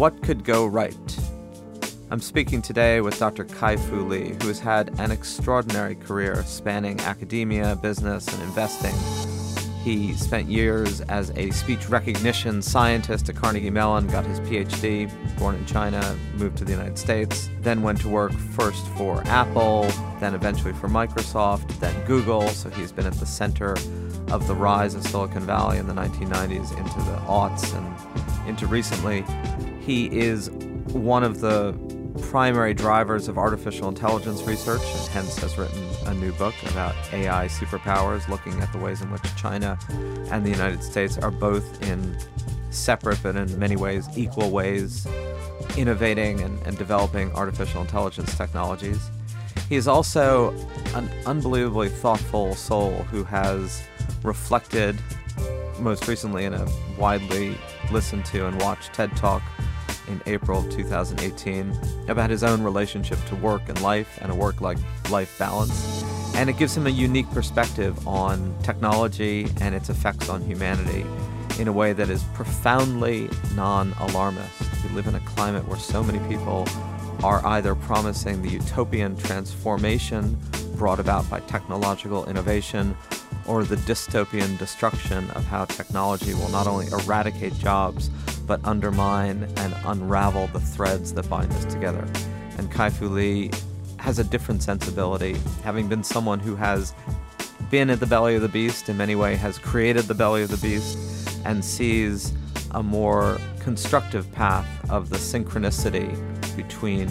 What could go right? I'm speaking today with Dr. Kai Fu Lee, who has had an extraordinary career spanning academia, business, and investing. He spent years as a speech recognition scientist at Carnegie Mellon, got his PhD, born in China, moved to the United States, then went to work first for Apple, then eventually for Microsoft, then Google. So he's been at the center of the rise of Silicon Valley in the 1990s into the aughts and into recently. He is one of the primary drivers of artificial intelligence research and hence has written a new book about AI superpowers, looking at the ways in which China and the United States are both in separate but in many ways equal ways innovating and, and developing artificial intelligence technologies. He is also an unbelievably thoughtful soul who has reflected most recently in a widely listened to and watched TED Talk in April of 2018 about his own relationship to work and life and a work life balance. And it gives him a unique perspective on technology and its effects on humanity in a way that is profoundly non alarmist. We live in a climate where so many people are either promising the utopian transformation brought about by technological innovation or the dystopian destruction of how technology will not only eradicate jobs, but undermine and unravel the threads that bind us together. And Kai Fu Lee has a different sensibility, having been someone who has been at the belly of the beast, in many ways has created the belly of the beast, and sees a more constructive path of the synchronicity between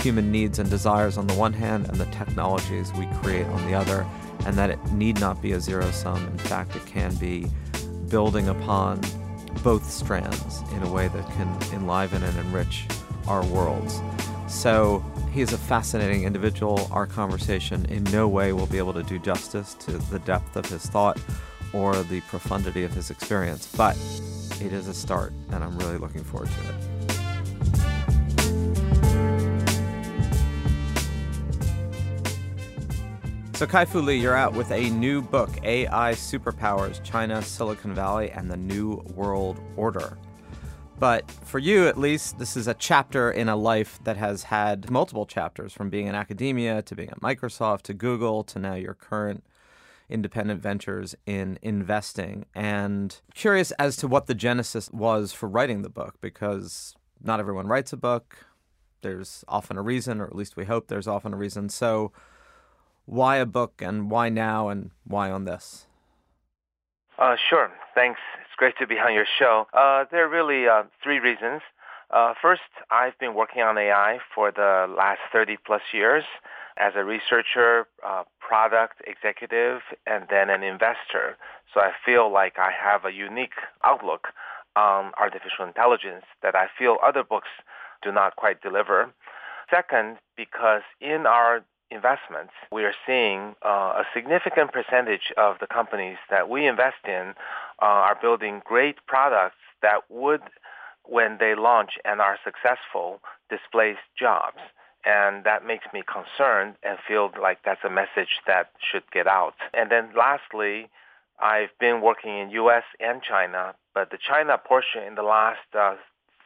human needs and desires on the one hand and the technologies we create on the other, and that it need not be a zero sum. In fact, it can be building upon both strands in a way that can enliven and enrich our worlds. So he is a fascinating individual. Our conversation in no way will be able to do justice to the depth of his thought or the profundity of his experience, but it is a start, and I'm really looking forward to it. So, Kai Fu Lee, you're out with a new book, AI Superpowers China, Silicon Valley, and the New World Order. But for you, at least, this is a chapter in a life that has had multiple chapters from being in academia to being at Microsoft to Google to now your current independent ventures in investing. And curious as to what the genesis was for writing the book, because not everyone writes a book. There's often a reason, or at least we hope there's often a reason. So, why a book and why now and why on this? Uh, sure. Thanks. It's great to be on your show. Uh, there are really uh, three reasons. Uh, first, I've been working on AI for the last 30 plus years as a researcher, uh, product executive, and then an investor. So I feel like I have a unique outlook on artificial intelligence that I feel other books do not quite deliver. Second, because in our investments, we are seeing uh, a significant percentage of the companies that we invest in uh, are building great products that would, when they launch and are successful, displace jobs. And that makes me concerned and feel like that's a message that should get out. And then lastly, I've been working in U.S. and China, but the China portion in the last uh,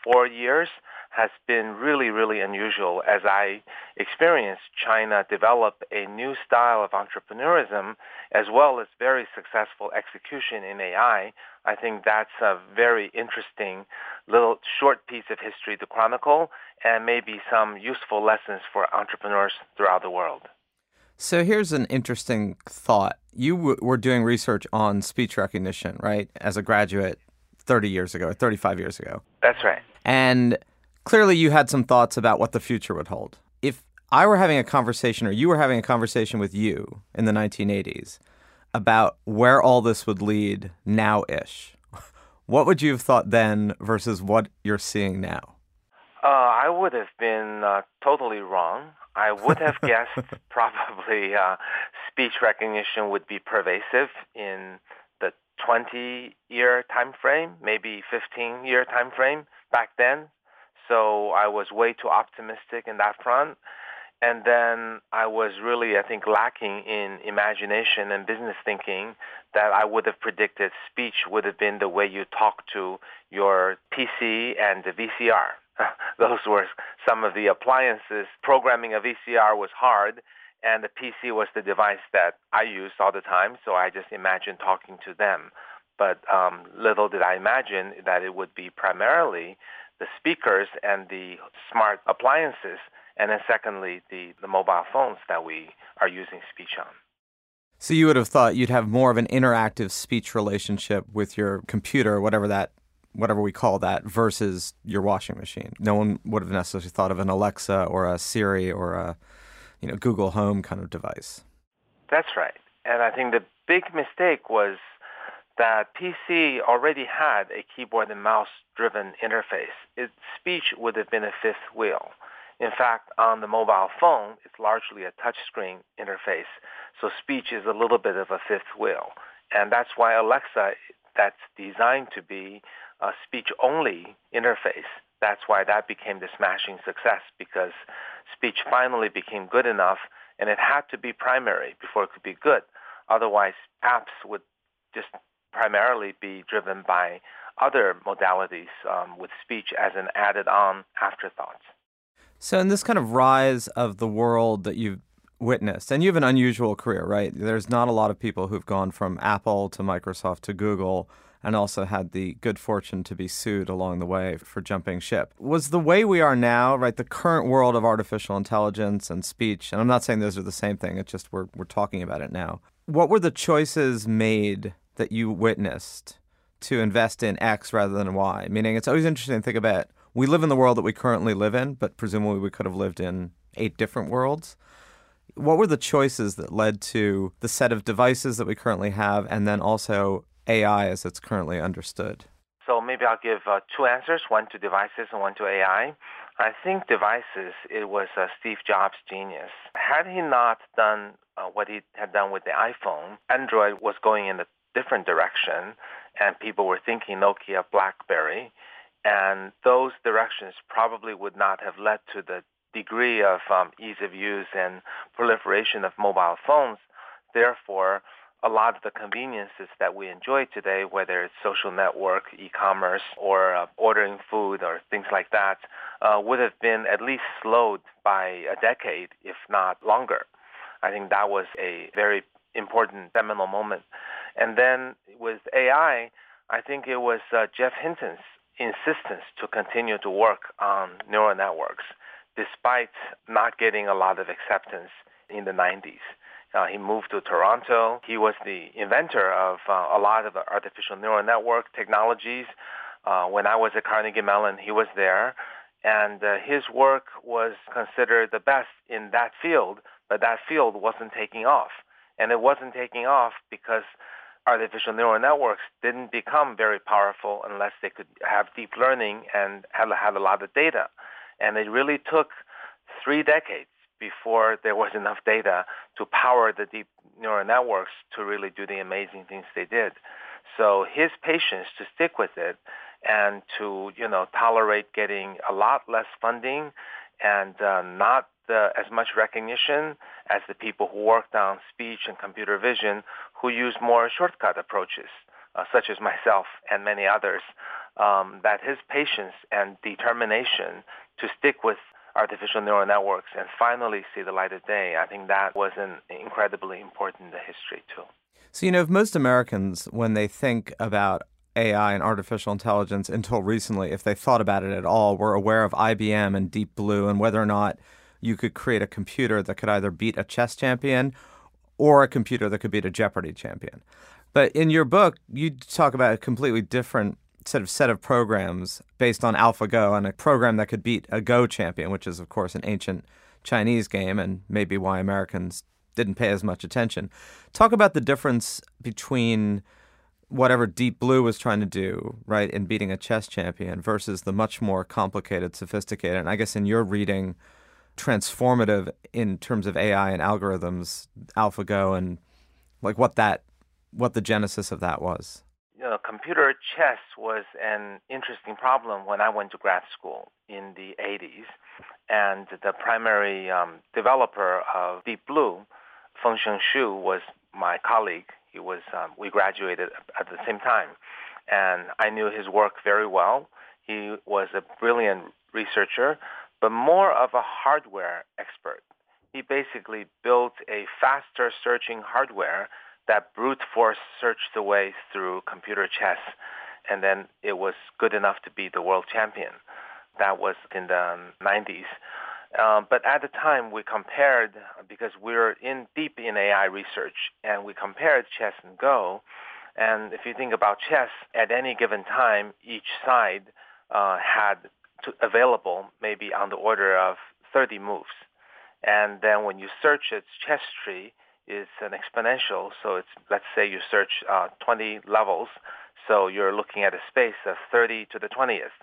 four years has been really, really unusual as I experienced China develop a new style of entrepreneurism as well as very successful execution in AI. I think that's a very interesting little short piece of history to chronicle and maybe some useful lessons for entrepreneurs throughout the world. So here's an interesting thought. You w- were doing research on speech recognition, right, as a graduate 30 years ago or 35 years ago. That's right. And clearly you had some thoughts about what the future would hold. If I were having a conversation or you were having a conversation with you in the 1980s about where all this would lead now ish, what would you have thought then versus what you're seeing now? Uh, I would have been uh, totally wrong. I would have guessed probably uh, speech recognition would be pervasive in the 20 year time frame, maybe 15 year time frame back then. So I was way too optimistic in that front. And then I was really, I think, lacking in imagination and business thinking that I would have predicted speech would have been the way you talk to your PC and the VCR. Those were some of the appliances. Programming a VCR was hard, and the PC was the device that I used all the time, so I just imagined talking to them. But um, little did I imagine that it would be primarily the speakers and the smart appliances, and then secondly, the, the mobile phones that we are using speech on. So you would have thought you'd have more of an interactive speech relationship with your computer, whatever that whatever we call that versus your washing machine. No one would have necessarily thought of an Alexa or a Siri or a you know Google Home kind of device. That's right. And I think the big mistake was that PC already had a keyboard and mouse driven interface. Its speech would have been a fifth wheel. In fact, on the mobile phone, it's largely a touchscreen interface, so speech is a little bit of a fifth wheel. And that's why Alexa, that's designed to be a speech-only interface. That's why that became the smashing success because speech finally became good enough and it had to be primary before it could be good. Otherwise, apps would just primarily be driven by other modalities um, with speech as an added on afterthought. So, in this kind of rise of the world that you've witnessed, and you have an unusual career, right? There's not a lot of people who've gone from Apple to Microsoft to Google and also had the good fortune to be sued along the way for jumping ship. Was the way we are now, right, the current world of artificial intelligence and speech, and I'm not saying those are the same thing, it's just we're, we're talking about it now. What were the choices made that you witnessed to invest in X rather than Y? Meaning, it's always interesting to think about we live in the world that we currently live in, but presumably we could have lived in eight different worlds. What were the choices that led to the set of devices that we currently have and then also AI as it's currently understood? So maybe I'll give uh, two answers, one to devices and one to AI. I think devices, it was uh, Steve Jobs' genius. Had he not done uh, what he had done with the iPhone, Android was going in a different direction, and people were thinking Nokia, BlackBerry, and those directions probably would not have led to the degree of um, ease of use and proliferation of mobile phones. Therefore, a lot of the conveniences that we enjoy today, whether it's social network, e-commerce, or uh, ordering food or things like that, uh, would have been at least slowed by a decade, if not longer. I think that was a very important seminal moment. And then with AI, I think it was uh, Geoff Hinton's insistence to continue to work on neural networks, despite not getting a lot of acceptance in the 90s. Uh, he moved to Toronto. He was the inventor of uh, a lot of artificial neural network technologies. Uh, when I was at Carnegie Mellon, he was there, and uh, his work was considered the best in that field, but that field wasn't taking off. And it wasn't taking off because artificial neural networks didn't become very powerful unless they could have deep learning and had, had a lot of data. And it really took three decades before there was enough data to power the deep neural networks to really do the amazing things they did. So his patience to stick with it and to, you know, tolerate getting a lot less funding and uh, not uh, as much recognition as the people who worked on speech and computer vision who use more shortcut approaches, uh, such as myself and many others, um, that his patience and determination to stick with artificial neural networks and finally see the light of day, I think that was an incredibly important history too. So, you know, if most Americans, when they think about AI and artificial intelligence until recently, if they thought about it at all, were aware of IBM and Deep Blue and whether or not you could create a computer that could either beat a chess champion or a computer that could beat a Jeopardy champion. But in your book, you talk about a completely different set of set of programs based on AlphaGo and a program that could beat a Go champion, which is of course an ancient Chinese game and maybe why Americans didn't pay as much attention. Talk about the difference between whatever Deep Blue was trying to do, right, in beating a chess champion versus the much more complicated, sophisticated, and I guess in your reading, transformative in terms of AI and algorithms, AlphaGo, and like what that, what the genesis of that was. You know, computer chess was an interesting problem when I went to grad school in the 80s, and the primary um, developer of Deep Blue, Feng-hsiung Hsu, was my colleague he was um, we graduated at the same time, and I knew his work very well. He was a brilliant researcher, but more of a hardware expert. He basically built a faster searching hardware that brute force searched the way through computer chess, and then it was good enough to be the world champion. That was in the 90s. Um, but at the time, we compared because we are in deep in AI research, and we compared chess and Go. And if you think about chess, at any given time, each side uh, had to, available maybe on the order of 30 moves. And then when you search its chess tree, it's an exponential. So it's let's say you search uh, 20 levels, so you're looking at a space of 30 to the 20th.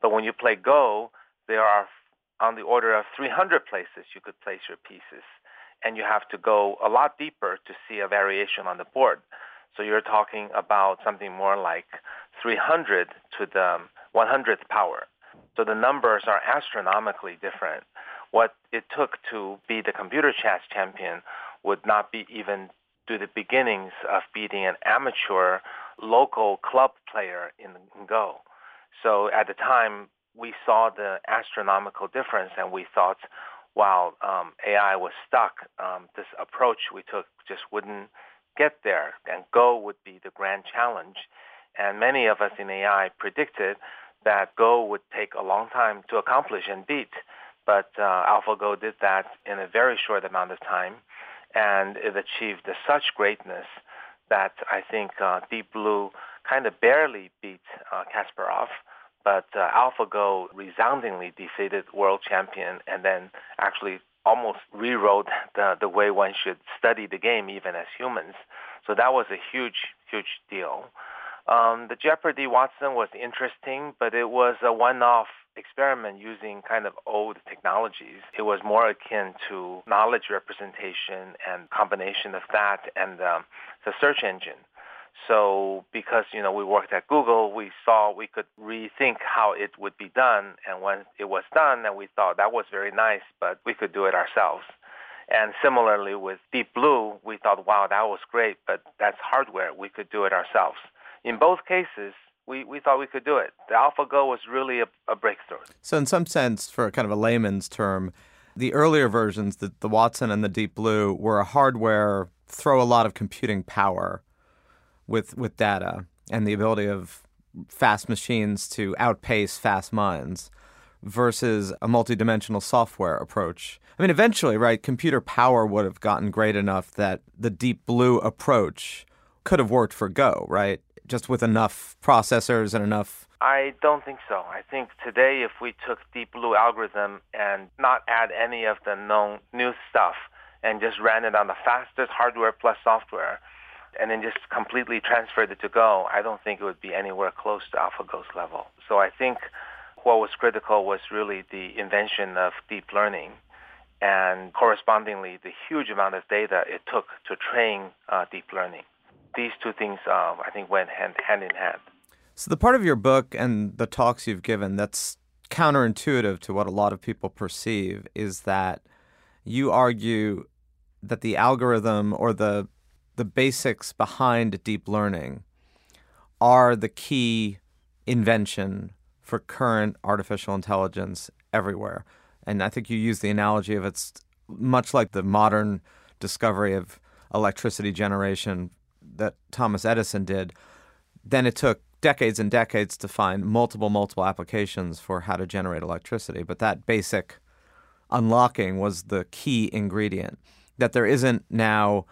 But when you play Go, there are on the order of 300 places you could place your pieces. And you have to go a lot deeper to see a variation on the board. So you're talking about something more like 300 to the 100th power. So the numbers are astronomically different. What it took to be the computer chess champion would not be even to the beginnings of beating an amateur local club player in Go. So at the time, we saw the astronomical difference and we thought, while um, AI was stuck, um, this approach we took just wouldn't get there, and Go would be the grand challenge. And many of us in AI predicted that Go would take a long time to accomplish and beat, but uh, AlphaGo did that in a very short amount of time, and it achieved such greatness that I think uh, Deep Blue kind of barely beat uh, Kasparov but uh, AlphaGo resoundingly defeated world champion and then actually almost rewrote the, the way one should study the game even as humans. So that was a huge, huge deal. Um, the Jeopardy Watson was interesting, but it was a one-off experiment using kind of old technologies. It was more akin to knowledge representation and combination of that and um, the search engine. So because, you know, we worked at Google, we saw we could rethink how it would be done. And when it was done, and we thought that was very nice, but we could do it ourselves. And similarly with Deep Blue, we thought, wow, that was great, but that's hardware. We could do it ourselves. In both cases, we, we thought we could do it. The AlphaGo was really a, a breakthrough. So in some sense, for kind of a layman's term, the earlier versions, the, the Watson and the Deep Blue, were a hardware throw a lot of computing power with with data and the ability of fast machines to outpace fast minds versus a multidimensional software approach. I mean, eventually, right, computer power would have gotten great enough that the deep blue approach could have worked for Go, right? Just with enough processors and enough. I don't think so. I think today, if we took Deep Blue algorithm and not add any of the known new stuff and just ran it on the fastest hardware plus software, and then just completely transferred it to Go, I don't think it would be anywhere close to AlphaGo's level. So I think what was critical was really the invention of deep learning and correspondingly the huge amount of data it took to train uh, deep learning. These two things, uh, I think, went hand, hand in hand. So the part of your book and the talks you've given that's counterintuitive to what a lot of people perceive is that you argue that the algorithm or the the basics behind deep learning are the key invention for current artificial intelligence everywhere. And I think you use the analogy of it's much like the modern discovery of electricity generation that Thomas Edison did. Then it took decades and decades to find multiple, multiple applications for how to generate electricity. But that basic unlocking was the key ingredient. That there isn't now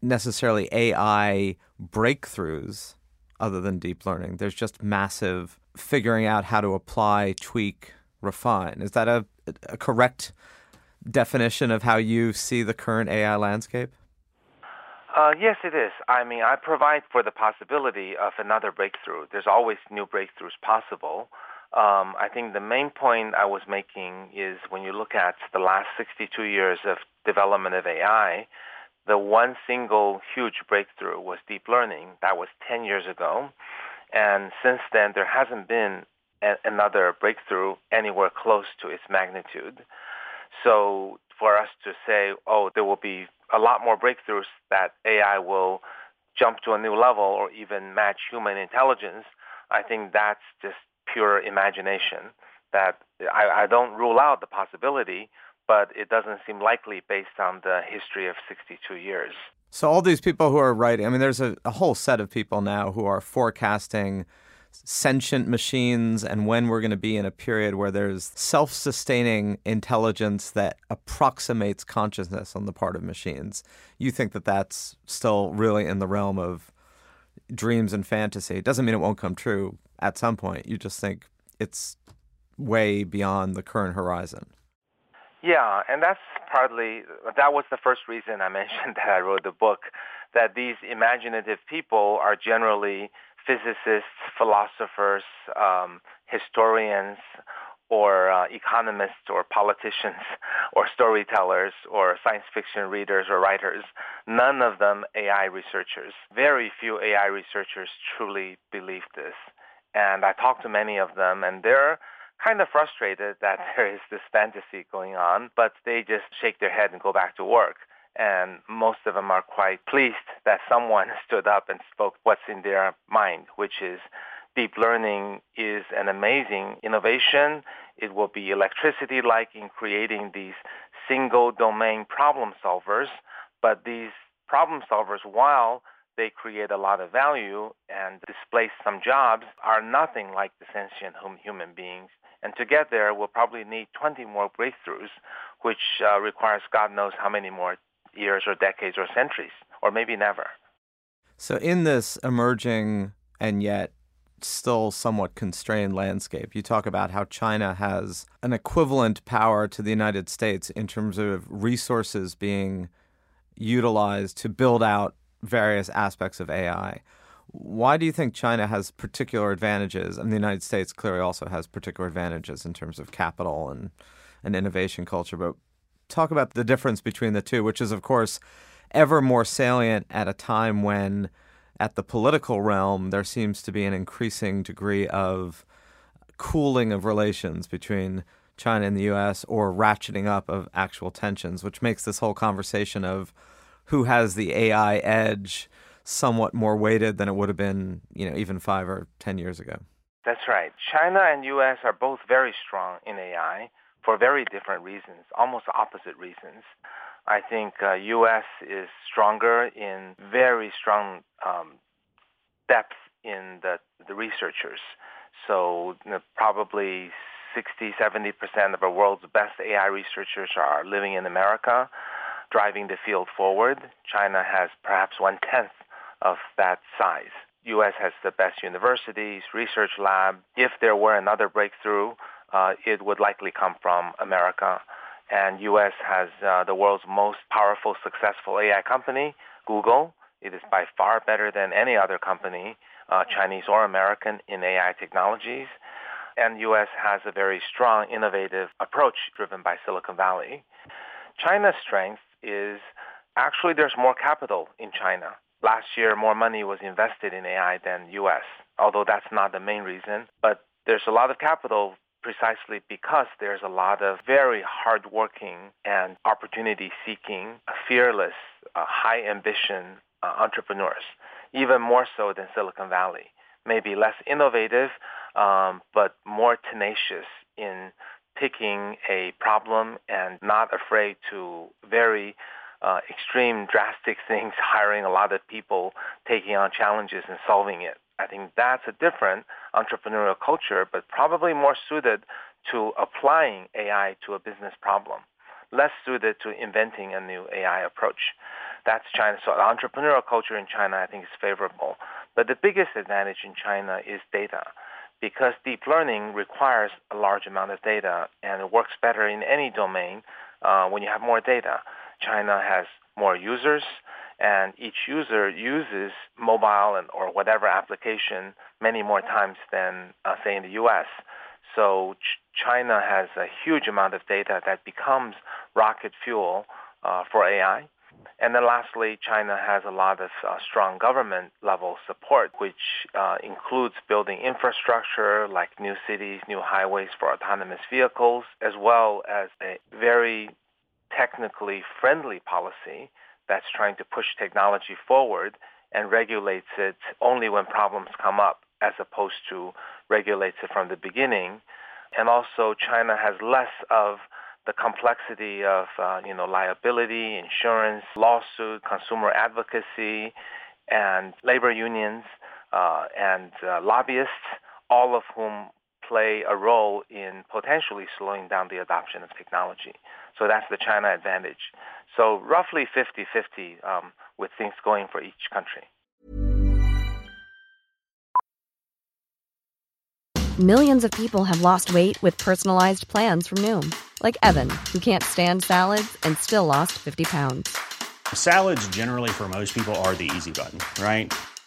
necessarily AI breakthroughs other than deep learning. There's just massive figuring out how to apply, tweak, refine. Is that a, a correct definition of how you see the current AI landscape? Uh, yes, it is. I mean, I provide for the possibility of another breakthrough. There's always new breakthroughs possible. Um, I think the main point I was making is when you look at the last 62 years of development of AI, the one single huge breakthrough was deep learning. That was 10 years ago. And since then, there hasn't been a- another breakthrough anywhere close to its magnitude. So for us to say, oh, there will be a lot more breakthroughs that AI will jump to a new level or even match human intelligence, I think that's just pure imagination. That I, I don't rule out the possibility, but it doesn't seem likely based on the history of 62 years. So all these people who are writing, I mean, there's a, a whole set of people now who are forecasting sentient machines and when we're going to be in a period where there's self sustaining intelligence that approximates consciousness on the part of machines. You think that that's still really in the realm of dreams and fantasy. It doesn't mean it won't come true at some point. You just think it's way beyond the current horizon. Yeah, and that's partly that was the first reason I mentioned that I wrote the book that these imaginative people are generally physicists, philosophers, um, historians, or uh, economists, or politicians, or storytellers, or science fiction readers or writers. None of them AI researchers. Very few AI researchers truly believe this. And I talked to many of them, and they're kind of frustrated that there is this fantasy going on, but they just shake their head and go back to work and most of them are quite pleased that someone stood up and spoke what's in their mind, which is deep learning is an amazing innovation. It will be electricity like in creating these single domain problem solvers, but these problem solvers, while they create a lot of value and displace some jobs, are nothing like the sentient human beings. And to get there, we'll probably need 20 more breakthroughs, which uh, requires God knows how many more years or decades or centuries, or maybe never. So, in this emerging and yet still somewhat constrained landscape, you talk about how China has an equivalent power to the United States in terms of resources being utilized to build out various aspects of AI. Why do you think China has particular advantages, and the United States clearly also has particular advantages in terms of capital and, and innovation culture? But talk about the difference between the two, which is, of course, ever more salient at a time when, at the political realm, there seems to be an increasing degree of cooling of relations between China and the U.S. or ratcheting up of actual tensions, which makes this whole conversation of who has the AI edge somewhat more weighted than it would have been, you know, even five or ten years ago. That's right. China and U.S. are both very strong in AI for very different reasons, almost opposite reasons. I think uh, U.S. is stronger in very strong um, depth in the, the researchers. So you know, probably 60, 70% of the world's best AI researchers are living in America, driving the field forward. China has perhaps one-tenth of that size. U.S. has the best universities, research lab. If there were another breakthrough, uh, it would likely come from America. And U.S. has uh, the world's most powerful, successful AI company, Google. It is by far better than any other company, uh, Chinese or American, in AI technologies. And U.S. has a very strong, innovative approach driven by Silicon Valley. China's strength is actually there's more capital in China. Last year, more money was invested in AI than U.S., although that's not the main reason. But there's a lot of capital precisely because there's a lot of very hardworking and opportunity-seeking, fearless, uh, high-ambition uh, entrepreneurs, even more so than Silicon Valley. Maybe less innovative, um, but more tenacious in picking a problem and not afraid to very uh, extreme, drastic things, hiring a lot of people, taking on challenges and solving it. I think that's a different entrepreneurial culture, but probably more suited to applying AI to a business problem, less suited to inventing a new AI approach. That's China. So the entrepreneurial culture in China, I think, is favorable. But the biggest advantage in China is data because deep learning requires a large amount of data and it works better in any domain uh, when you have more data. China has more users and each user uses mobile and or whatever application many more times than uh, say in the US. So Ch- China has a huge amount of data that becomes rocket fuel uh, for AI. And then lastly, China has a lot of uh, strong government level support, which uh, includes building infrastructure like new cities, new highways for autonomous vehicles, as well as a very technically friendly policy that's trying to push technology forward and regulates it only when problems come up as opposed to regulates it from the beginning. And also China has less of the complexity of uh, you know liability, insurance, lawsuit, consumer advocacy, and labor unions uh, and uh, lobbyists, all of whom play a role in potentially slowing down the adoption of technology. So that's the China advantage. So roughly 50-50 um, with things going for each country. Millions of people have lost weight with personalized plans from Noom, like Evan, who can't stand salads and still lost 50 pounds. Salads generally for most people are the easy button, right?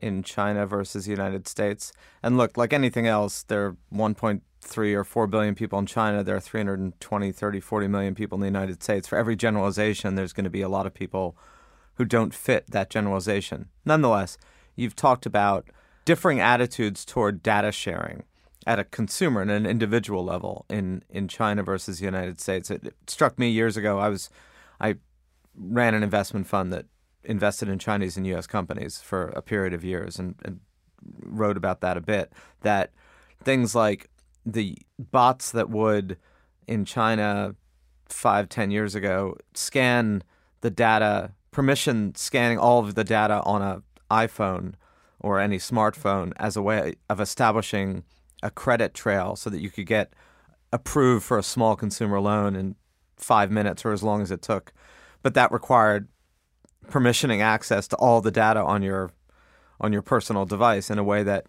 in China versus the United States. And look, like anything else, there are 1.3 or 4 billion people in China. There are 320, 30, 40 million people in the United States. For every generalization, there's going to be a lot of people who don't fit that generalization. Nonetheless, you've talked about differing attitudes toward data sharing at a consumer and an individual level in, in China versus the United States. It, it struck me years ago. I was I ran an investment fund that invested in Chinese and U.S. companies for a period of years and, and wrote about that a bit. That things like the bots that would in China five, ten years ago scan the data, permission scanning all of the data on a iPhone or any smartphone as a way of establishing a credit trail so that you could get approved for a small consumer loan in five minutes or as long as it took. But that required permissioning access to all the data on your on your personal device in a way that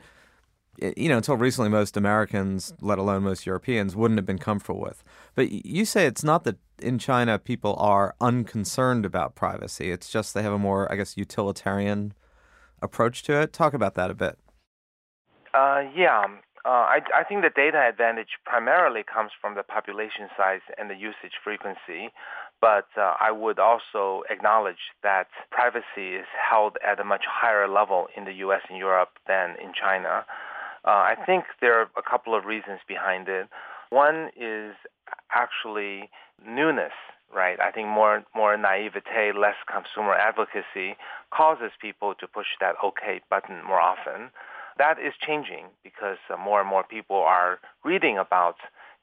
you know until recently most Americans, let alone most Europeans, wouldn't have been comfortable with. But you say it's not that in China people are unconcerned about privacy. It's just they have a more, I guess, utilitarian approach to it. Talk about that a bit. Uh, yeah, uh, I, I, think the data advantage primarily comes from the population size and the usage frequency, but uh, I would also acknowledge that privacy is held at a much higher level in the U.S. and Europe than in China. Uh, I think there are a couple of reasons behind it. One is actually newness, right? I think more more naivete, less consumer advocacy causes people to push that OK button more often that is changing because uh, more and more people are reading about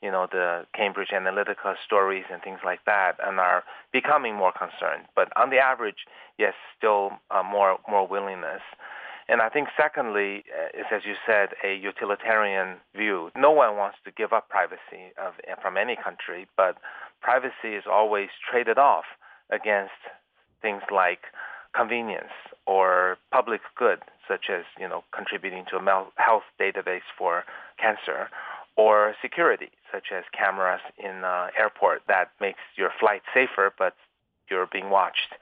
you know the Cambridge Analytica stories and things like that, and are becoming more concerned. But on the average, yes, still uh, more more willingness. And I think secondly uh, is, as you said, a utilitarian view. No one wants to give up privacy of, from any country, but privacy is always traded off against things like convenience or public good, such as you know contributing to a health database for cancer, or security, such as cameras in uh, airport that makes your flight safer, but you're being watched.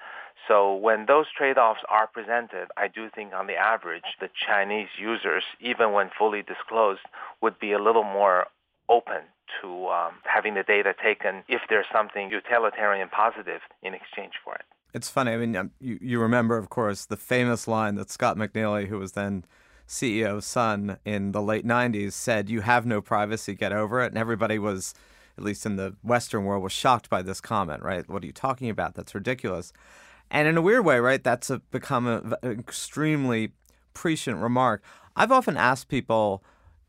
So when those trade-offs are presented, I do think on the average, the Chinese users, even when fully disclosed, would be a little more open to um, having the data taken if there's something utilitarian positive in exchange for it. It's funny. I mean, um, you, you remember, of course, the famous line that Scott McNealy, who was then CEO Sun in the late 90s, said, You have no privacy, get over it. And everybody was, at least in the Western world, was shocked by this comment, right? What are you talking about? That's ridiculous. And in a weird way, right, that's a, become an extremely prescient remark. I've often asked people,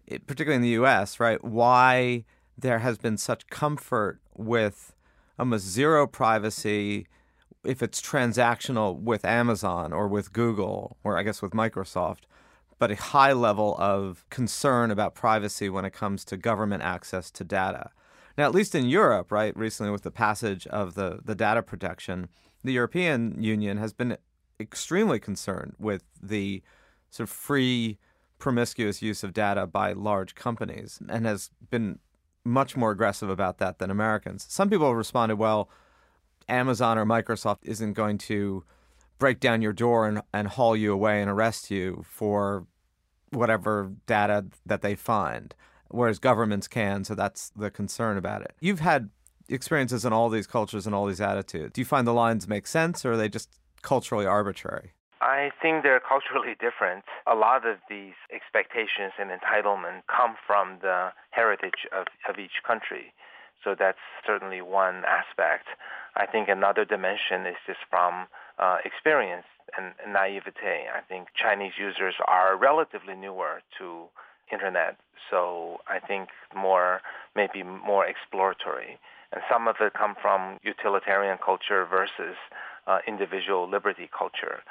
eh, particularly in the US, right, why there has been such comfort with um, almost zero privacy if it's transactional with Amazon or with Google or I guess with Microsoft, but a high level of concern about privacy when it comes to government access to data. Now, at least in Europe, right, recently with the passage of the, the data protection, the European Union has been extremely concerned with the sort of free, promiscuous use of data by large companies and has been much more aggressive about that than Americans. Some people have responded, well, Amazon or Microsoft isn't going to break down your door and, and haul you away and arrest you for whatever data that they find, whereas governments can. So that's the concern about it. You've had experiences in all these cultures and all these attitudes. Do you find the lines make sense or are they just culturally arbitrary? I think they're culturally different. A lot of these expectations and entitlement come from the heritage of, of each country. So that's certainly one aspect. I think another dimension is just from uh, experience and, naivete. I think Chinese users are relatively newer to internet, so I think more maybe more exploratory. And some of it come from utilitarian culture versus uh, individual liberty culture.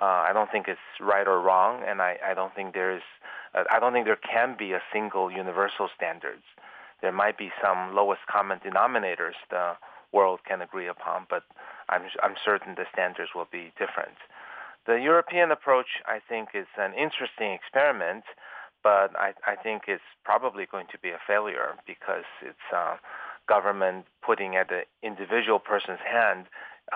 Uh, I don't think it's right or wrong, and I, I don't think there is. Uh, I don't think there can be a single universal standards. There might be some lowest common denominators the world can agree upon, but I'm I'm certain the standards will be different. The European approach, I think, is an interesting experiment, but I, I think it's probably going to be a failure because it's uh, government putting at the individual person's hand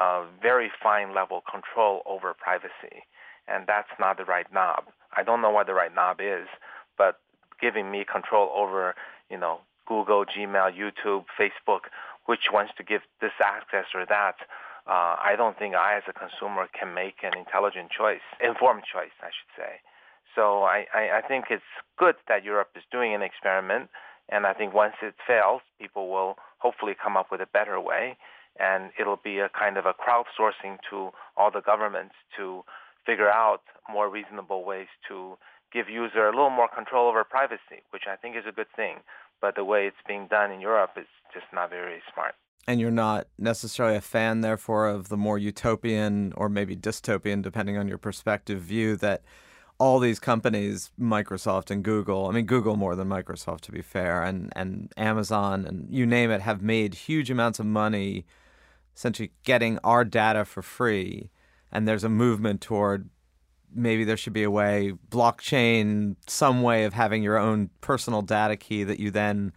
uh, very fine level control over privacy. And that's not the right knob. I don't know what the right knob is, but giving me control over, you know, Google, Gmail, YouTube, Facebook, which wants to give this access or that, uh, I don't think I, as a consumer, can make an intelligent choice, informed choice, I should say. So I, I, I think it's good that Europe is doing an experiment, and I think once it fails, people will hopefully come up with a better way and it'll be a kind of a crowdsourcing to all the governments to figure out more reasonable ways to give user a little more control over privacy, which I think is a good thing. But the way it's being done in Europe is just not very smart. And you're not necessarily a fan, therefore, of the more utopian or maybe dystopian, depending on your perspective, view that all these companies, Microsoft and Google, I mean, Google more than Microsoft, to be fair, and, and Amazon and you name it, have made huge amounts of money essentially getting our data for free, and there's a movement toward maybe there should be a way, blockchain, some way of having your own personal data key that you then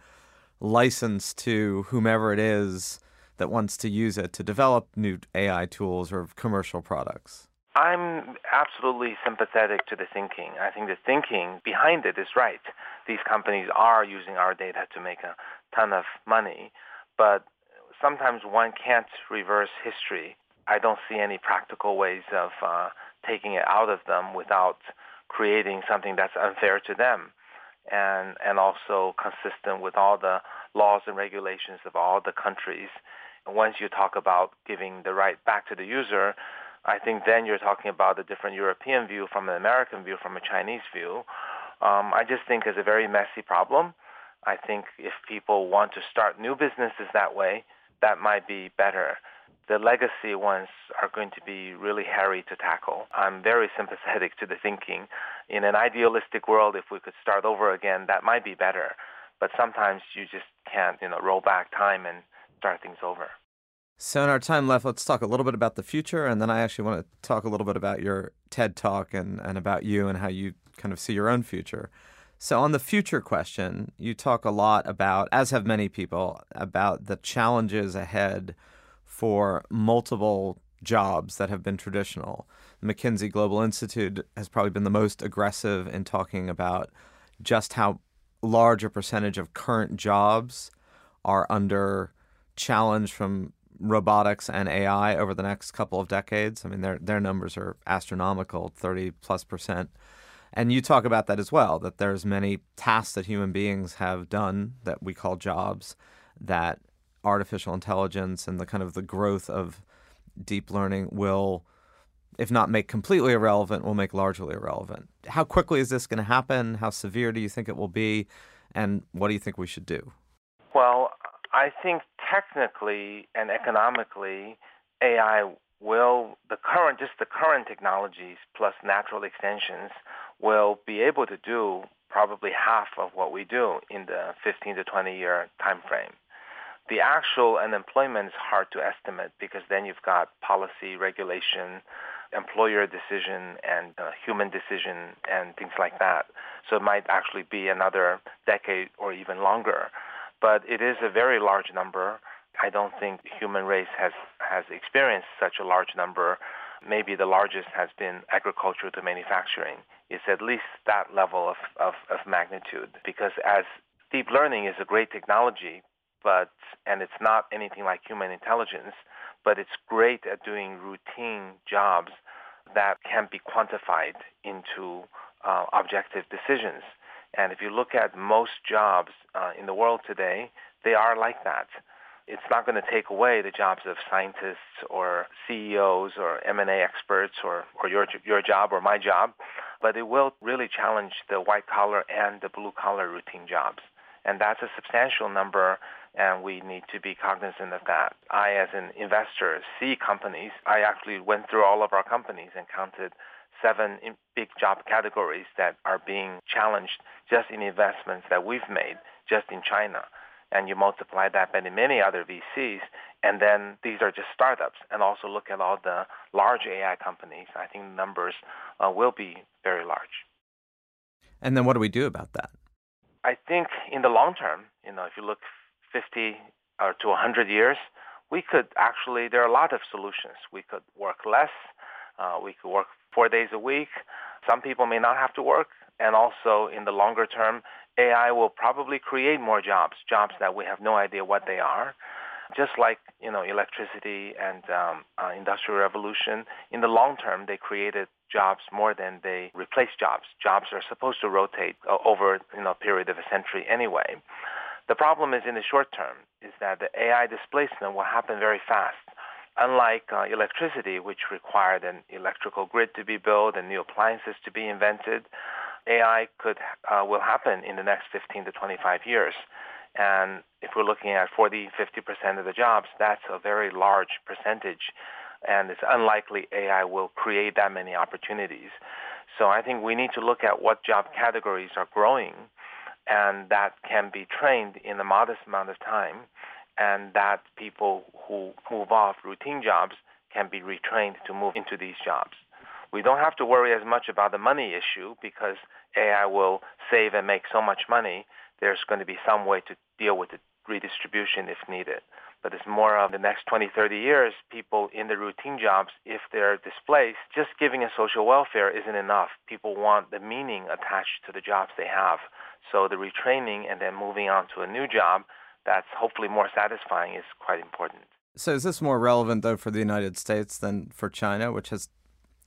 license to whomever it is that wants to use it to develop new AI tools or commercial products. I'm absolutely sympathetic to the thinking. I think the thinking behind it is right. These companies are using our data to make a ton of money, but sometimes one can't reverse history. I don't see any practical ways of uh, taking it out of them without creating something that's unfair to them and and also consistent with all the laws and regulations of all the countries. And once you talk about giving the right back to the user, I think then you're talking about a different European view from an American view, from a Chinese view. Um, I just think it's a very messy problem. I think if people want to start new businesses that way, that might be better. The legacy ones are going to be really hairy to tackle. I'm very sympathetic to the thinking. In an idealistic world, if we could start over again, that might be better. But sometimes you just can't, you know, roll back time and start things over. So, in our time left, let's talk a little bit about the future, and then I actually want to talk a little bit about your TED talk and, and about you and how you kind of see your own future. So, on the future question, you talk a lot about, as have many people, about the challenges ahead for multiple jobs that have been traditional. The McKinsey Global Institute has probably been the most aggressive in talking about just how large a percentage of current jobs are under challenge from robotics and AI over the next couple of decades. I mean, their their numbers are astronomical, thirty plus percent. And you talk about that as well. That there's many tasks that human beings have done that we call jobs that artificial intelligence and the kind of the growth of deep learning will, if not make completely irrelevant, will make largely irrelevant. How quickly is this going to happen? How severe do you think it will be? And what do you think we should do? Well, I think technically and economically, AI will the current just the current technologies plus natural extensions will be able to do probably half of what we do in the 15 to 20 year time frame. The actual unemployment is hard to estimate because then you've got policy, regulation, employer decision, and uh, human decision, and things like that. So it might actually be another decade or even longer but it is a very large number. I don't think the human race has, has experienced such a large number. Maybe the largest has been agriculture to manufacturing. It's at least that level of, of, of magnitude because as deep learning is a great technology, but and it's not anything like human intelligence, but it's great at doing routine jobs that can be quantified into uh, objective decisions. And if you look at most jobs uh, in the world today, they are like that. It's not going to take away the jobs of scientists or CEOs or M&A experts or, or your, your job or my job, but it will really challenge the white collar and the blue collar routine jobs. And that's a substantial number, and we need to be cognizant of that. I, as an investor, see companies. I actually went through all of our companies and counted seven big job categories that are being challenged just in investments that we've made just in China. And you multiply that by many other VCs, and then these are just startups. And also look at all the large AI companies. I think the numbers uh, will be very large. And then what do we do about that? I think in the long term, you know, if you look 50 or to 100 years, we could actually, there are a lot of solutions. We could work less. Uh, we could work four days a week. Some people may not have to work. And also in the longer term, AI will probably create more jobs, jobs that we have no idea what they are. Just like, you know, electricity and um, uh, industrial revolution, in the long term, they created jobs more than they replaced jobs. Jobs are supposed to rotate over, you know, a period of a century anyway. The problem is in the short term is that the AI displacement will happen very fast. Unlike uh, electricity, which required an electrical grid to be built and new appliances to be invented, AI could uh, will happen in the next 15 to 25 years. And if we're looking at 40, 50% of the jobs, that's a very large percentage. And it's unlikely AI will create that many opportunities. So I think we need to look at what job categories are growing and that can be trained in a modest amount of time and that people who move off routine jobs can be retrained to move into these jobs. We don't have to worry as much about the money issue because AI will save and make so much money. There's going to be some way to deal with the redistribution if needed. But it's more of the next 20, 30 years, people in the routine jobs, if they're displaced, just giving a social welfare isn't enough. People want the meaning attached to the jobs they have. So the retraining and then moving on to a new job that's hopefully more satisfying is quite important. So is this more relevant though for the United States than for China, which has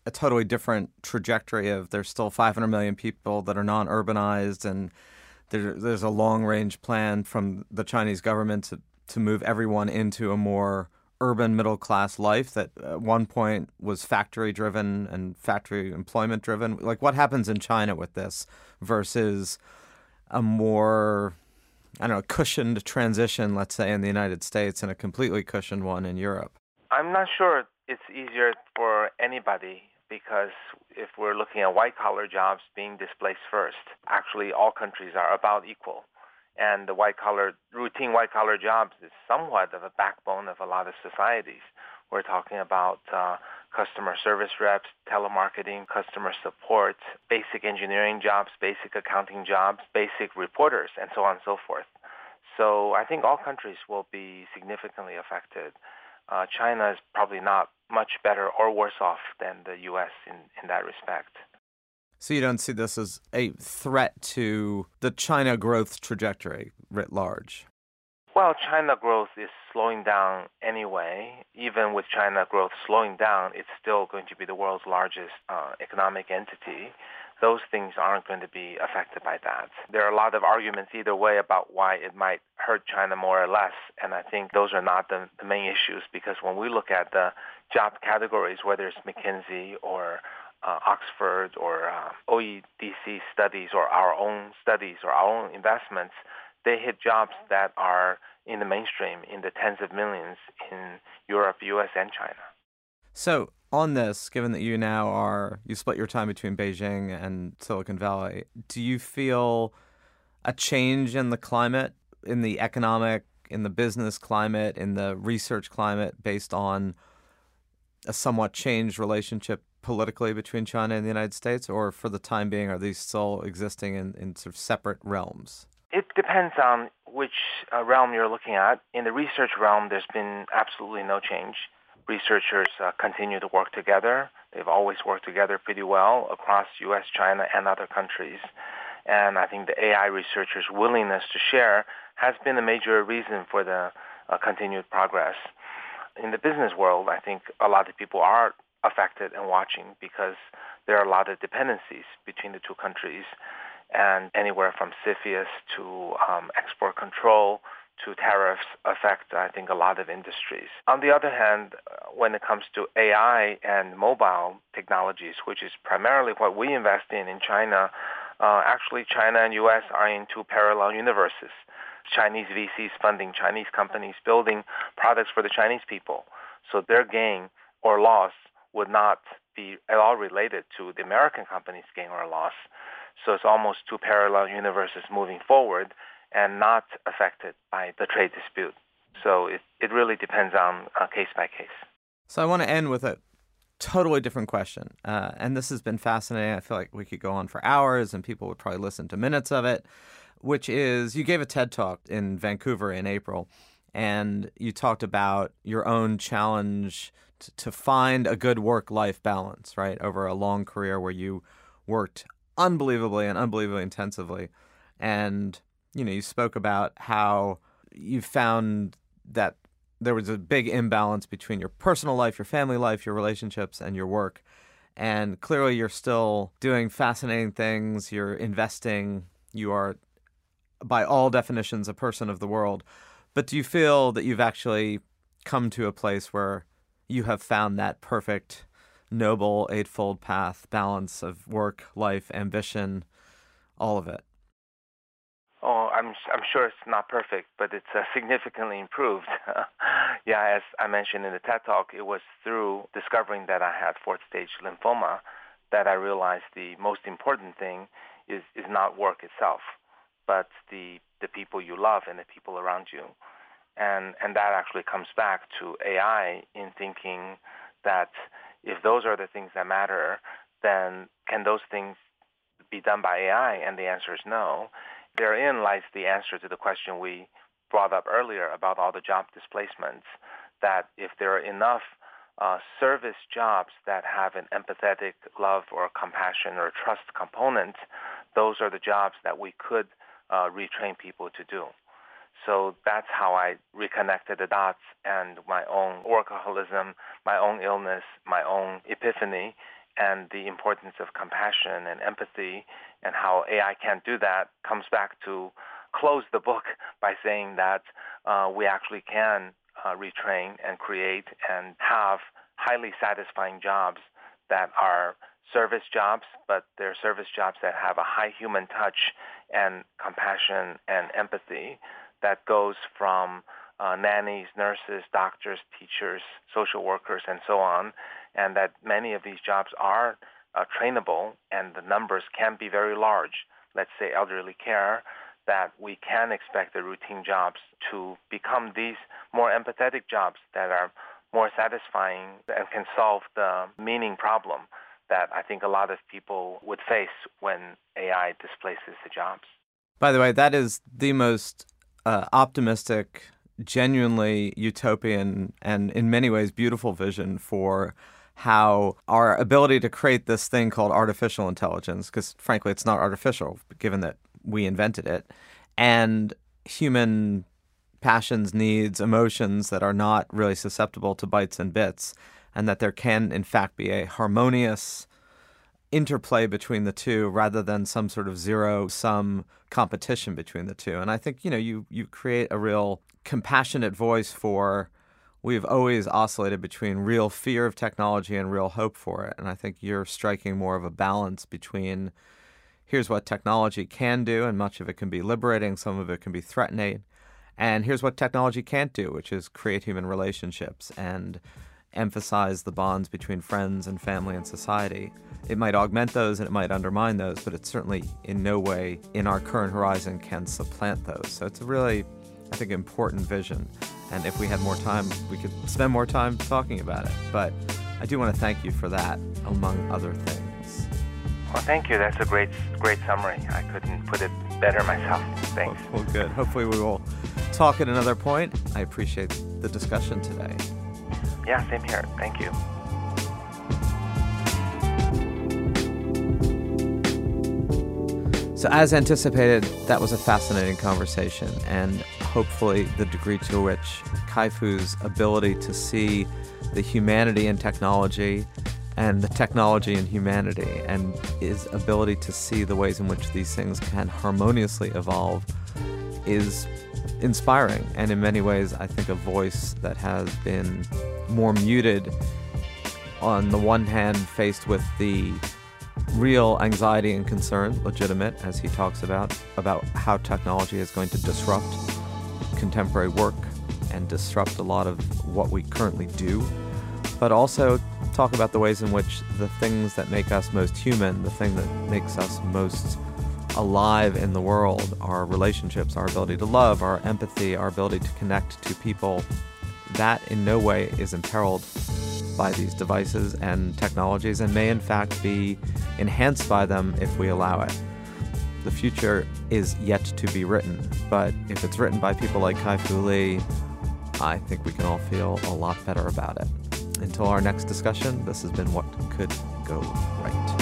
a totally different trajectory of there's still 500 million people that are non-urbanized and there, there's a long-range plan from the Chinese government to, to move everyone into a more urban middle class life that at one point was factory driven and factory employment driven like what happens in China with this versus a more I don't know, cushioned transition, let's say, in the United States and a completely cushioned one in Europe? I'm not sure it's easier for anybody because if we're looking at white collar jobs being displaced first, actually all countries are about equal. And the white collar, routine white collar jobs is somewhat of a backbone of a lot of societies. We're talking about uh, customer service reps, telemarketing, customer support, basic engineering jobs, basic accounting jobs, basic reporters, and so on and so forth. So I think all countries will be significantly affected. Uh, China is probably not much better or worse off than the U.S. in, in that respect. So you don't see this as a threat to the China growth trajectory writ large? Well, China growth is slowing down anyway. Even with China growth slowing down, it's still going to be the world's largest uh, economic entity. Those things aren't going to be affected by that. There are a lot of arguments either way about why it might hurt China more or less, and I think those are not the, the main issues because when we look at the job categories, whether it's McKinsey or uh, Oxford or uh, OEDC studies or our own studies or our own investments, they hit jobs that are in the mainstream in the tens of millions in Europe, US, and China. So, on this, given that you now are, you split your time between Beijing and Silicon Valley, do you feel a change in the climate, in the economic, in the business climate, in the research climate based on a somewhat changed relationship politically between China and the United States, or for the time being, are these still existing in, in sort of separate realms? It depends on which uh, realm you're looking at. In the research realm, there's been absolutely no change. Researchers uh, continue to work together. They've always worked together pretty well across U.S., China, and other countries. And I think the AI researchers' willingness to share has been a major reason for the uh, continued progress. In the business world, I think a lot of people are affected and watching because there are a lot of dependencies between the two countries and anywhere from CFIUS to um, export control to tariffs affect, I think, a lot of industries. On the other hand, when it comes to AI and mobile technologies, which is primarily what we invest in in China, uh, actually China and U.S. are in two parallel universes. Chinese VCs funding Chinese companies building products for the Chinese people. So their gain or loss would not be at all related to the American company's gain or loss. So it's almost two parallel universes moving forward and not affected by the trade dispute. So it, it really depends on uh, case by case. So I want to end with a totally different question. Uh, and this has been fascinating. I feel like we could go on for hours and people would probably listen to minutes of it, which is you gave a TED talk in Vancouver in April and you talked about your own challenge to, to find a good work life balance, right? Over a long career where you worked unbelievably and unbelievably intensively. And, you know, you spoke about how you found that there was a big imbalance between your personal life, your family life, your relationships, and your work. And clearly, you're still doing fascinating things. You're investing. You are, by all definitions, a person of the world. But do you feel that you've actually come to a place where you have found that perfect noble eightfold path balance of work, life, ambition, all of it? Oh, I'm I'm sure it's not perfect, but it's uh, significantly improved. yeah, as I mentioned in the TED Talk, it was through discovering that I had fourth stage lymphoma that I realized the most important thing is is not work itself, but the the people you love and the people around you, and and that actually comes back to AI in thinking that if those are the things that matter, then can those things be done by AI? And the answer is no. Therein lies the answer to the question we brought up earlier about all the job displacements, that if there are enough uh, service jobs that have an empathetic love or compassion or trust component, those are the jobs that we could uh, retrain people to do. So that's how I reconnected the dots and my own workaholism, my own illness, my own epiphany, and the importance of compassion and empathy and how AI can't do that comes back to close the book by saying that uh, we actually can uh, retrain and create and have highly satisfying jobs that are service jobs, but they're service jobs that have a high human touch and compassion and empathy that goes from uh, nannies, nurses, doctors, teachers, social workers, and so on, and that many of these jobs are uh, trainable and the numbers can be very large. Let's say elderly care, that we can expect the routine jobs to become these more empathetic jobs that are more satisfying and can solve the meaning problem that I think a lot of people would face when AI displaces the jobs. By the way, that is the most uh, optimistic, genuinely utopian, and in many ways beautiful vision for how our ability to create this thing called artificial intelligence, because frankly, it's not artificial given that we invented it, and human passions, needs, emotions that are not really susceptible to bytes and bits, and that there can, in fact, be a harmonious interplay between the two rather than some sort of zero sum competition between the two. And I think, you know, you, you create a real compassionate voice for we've always oscillated between real fear of technology and real hope for it. And I think you're striking more of a balance between here's what technology can do, and much of it can be liberating, some of it can be threatening. And here's what technology can't do, which is create human relationships and emphasize the bonds between friends and family and society. It might augment those and it might undermine those, but it certainly in no way in our current horizon can supplant those. So it's a really, I think, important vision. And if we had more time, we could spend more time talking about it. But I do want to thank you for that, among other things. Well, thank you. That's a great, great summary. I couldn't put it better myself. Thanks. Well, well good. Hopefully, we will talk at another point. I appreciate the discussion today. Yeah, same here. Thank you. So, as anticipated, that was a fascinating conversation, and hopefully, the degree to which Kai-Fu's ability to see the humanity in technology and the technology in humanity, and his ability to see the ways in which these things can harmoniously evolve is inspiring. And in many ways, I think a voice that has been more muted on the one hand, faced with the real anxiety and concern, legitimate, as he talks about, about how technology is going to disrupt contemporary work and disrupt a lot of what we currently do, but also talk about the ways in which the things that make us most human, the thing that makes us most alive in the world, our relationships, our ability to love, our empathy, our ability to connect to people, that in no way is imperiled by these devices and technologies and may in fact be enhanced by them if we allow it. The future is yet to be written, but if it's written by people like Kai-Fu Lee, I think we can all feel a lot better about it. Until our next discussion, this has been What Could Go Right.